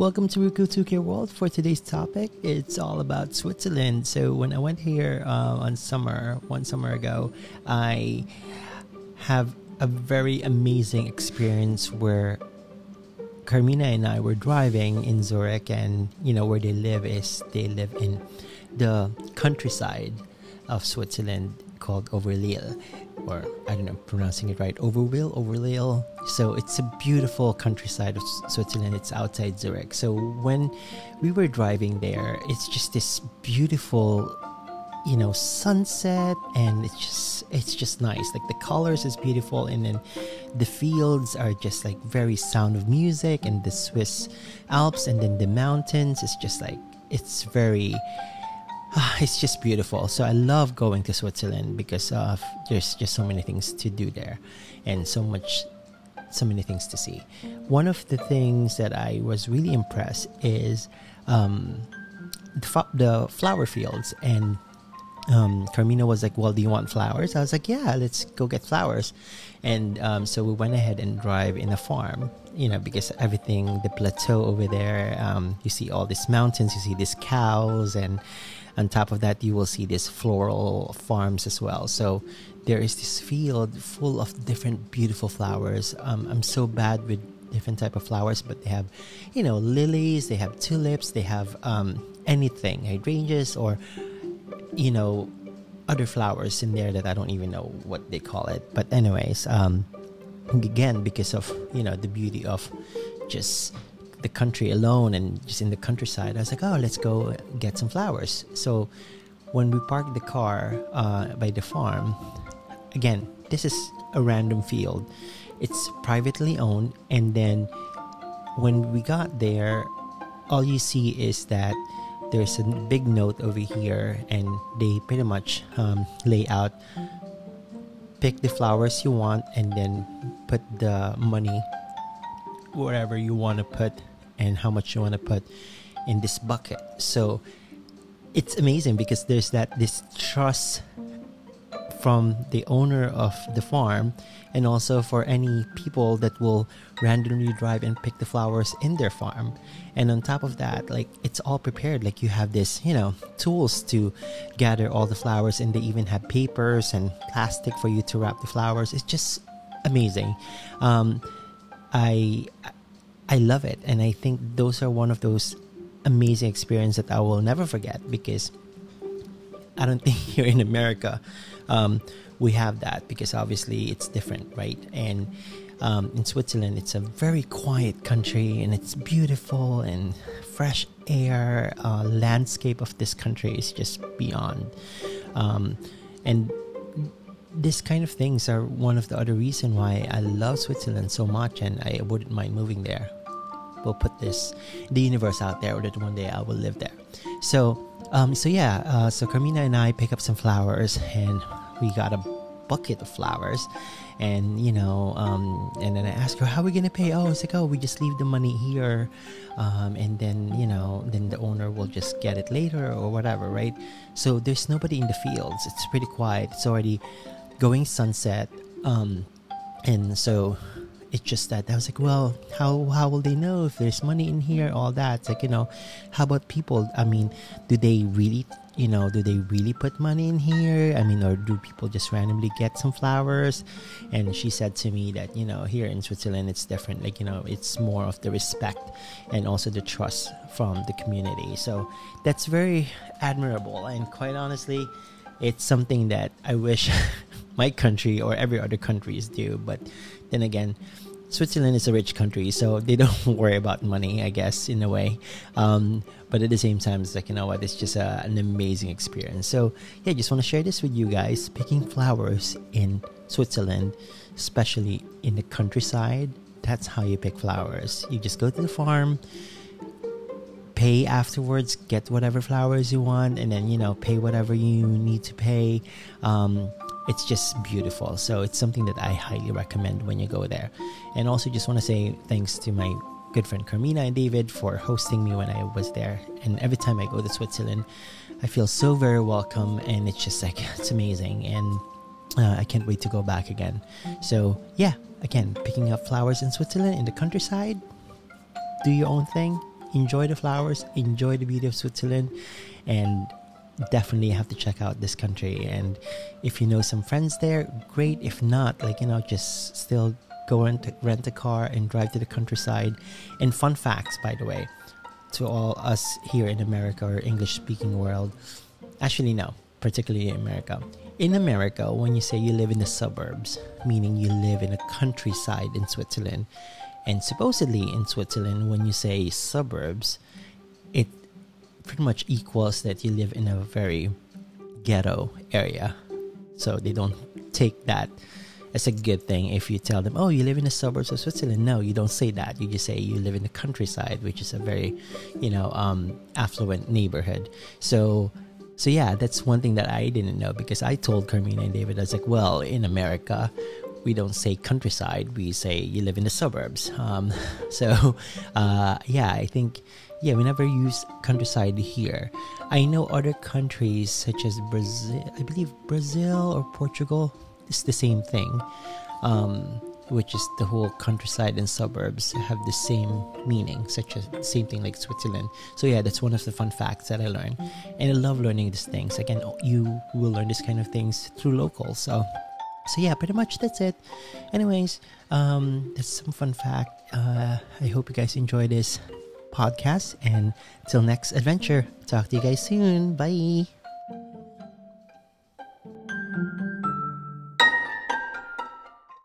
Welcome to Ruku 2K World. For today's topic, it's all about Switzerland. So when I went here uh, on summer, one summer ago, I have a very amazing experience where Carmina and I were driving in Zurich, and you know where they live is they live in the countryside of Switzerland called Overlille, or I don't know pronouncing it right, Overwil, Overlille. So it's a beautiful countryside of Switzerland. It's outside Zurich. So when we were driving there, it's just this beautiful you know sunset and it's just it's just nice like the colors is beautiful and then the fields are just like very sound of music and the swiss alps and then the mountains it's just like it's very it's just beautiful so i love going to switzerland because of there's just so many things to do there and so much so many things to see one of the things that i was really impressed is um, the, the flower fields and um, Carmina was like, "Well, do you want flowers?" I was like, "Yeah, let's go get flowers." And um, so we went ahead and drive in a farm, you know, because everything, the plateau over there, um, you see all these mountains, you see these cows, and on top of that, you will see these floral farms as well. So there is this field full of different beautiful flowers. Um, I'm so bad with different type of flowers, but they have, you know, lilies, they have tulips, they have um, anything, hydrangeas or you know, other flowers in there that I don't even know what they call it. But anyways, um, again because of you know the beauty of just the country alone and just in the countryside, I was like, oh, let's go get some flowers. So when we parked the car uh, by the farm, again, this is a random field. It's privately owned, and then when we got there, all you see is that there's a big note over here and they pretty much um, lay out pick the flowers you want and then put the money wherever you want to put and how much you want to put in this bucket. So it's amazing because there's that this trust from the owner of the farm and also for any people that will randomly drive and pick the flowers in their farm. And on top of that like it's all prepared. Like you have this you know tools to gather all the flowers and they even have papers and plastic for you to wrap the flowers. It's just amazing. Um, i i love it and i think those are one of those amazing experiences that i will never forget because i don't think here in america um, we have that because obviously it's different, right? And um, in Switzerland, it's a very quiet country and it's beautiful and fresh air. Uh, landscape of this country is just beyond. Um, and this kind of things are one of the other reason why I love Switzerland so much and I wouldn't mind moving there. We'll put this the universe out there or that one day I will live there. So um, so yeah, uh, so Carmina and I pick up some flowers and we got a bucket of flowers. And you know um, and then i asked her how are we gonna pay? Oh it's like oh we just leave the money here. Um, and then you know then the owner will just get it later or whatever right? So there's nobody in the fields. It's pretty quiet. It's already going sunset. Um, and so it's just that I was like, well, how how will they know if there's money in here? All that. It's like you know, how about people? I mean, do they really, you know, do they really put money in here? I mean, or do people just randomly get some flowers? And she said to me that you know, here in Switzerland, it's different. Like you know, it's more of the respect and also the trust from the community. So that's very admirable. And quite honestly, it's something that I wish my country or every other countries do. But then again, Switzerland is a rich country, so they don't worry about money, I guess, in a way. Um, but at the same time, it's like, you know what, it's just a, an amazing experience. So, yeah, I just want to share this with you guys. Picking flowers in Switzerland, especially in the countryside, that's how you pick flowers. You just go to the farm, pay afterwards, get whatever flowers you want, and then, you know, pay whatever you need to pay. Um, it's just beautiful. So it's something that I highly recommend when you go there. And also, just want to say thanks to my good friend Carmina and David for hosting me when I was there. And every time I go to Switzerland, I feel so very welcome, and it's just like it's amazing. And uh, I can't wait to go back again. So yeah, again, picking up flowers in Switzerland in the countryside. Do your own thing. enjoy the flowers, enjoy the beauty of Switzerland, and definitely have to check out this country. And if you know some friends there, great. If not, like, you know, just still go rent, rent a car and drive to the countryside. And fun facts, by the way, to all us here in America or English speaking world. Actually, no, particularly in America. In America, when you say you live in the suburbs, meaning you live in a countryside in Switzerland, and supposedly in Switzerland, when you say suburbs, it pretty much equals that you live in a very ghetto area. So they don't take that as a good thing if you tell them, oh, you live in the suburbs of Switzerland. No, you don't say that. You just say you live in the countryside, which is a very, you know, um, affluent neighborhood. So, so yeah, that's one thing that I didn't know because I told Carmina and David, I was like, well, in America, we don't say countryside. We say you live in the suburbs. Um, so, uh, yeah, I think yeah, we never use countryside here. I know other countries such as Brazil, I believe Brazil or Portugal, it's the same thing, um, which is the whole countryside and suburbs have the same meaning, such as same thing like Switzerland. So yeah, that's one of the fun facts that I learned, and I love learning these things. Again, you will learn these kind of things through locals. So so yeah pretty much that's it anyways um that's some fun fact uh i hope you guys enjoy this podcast and till next adventure. Talk to you guys soon. Bye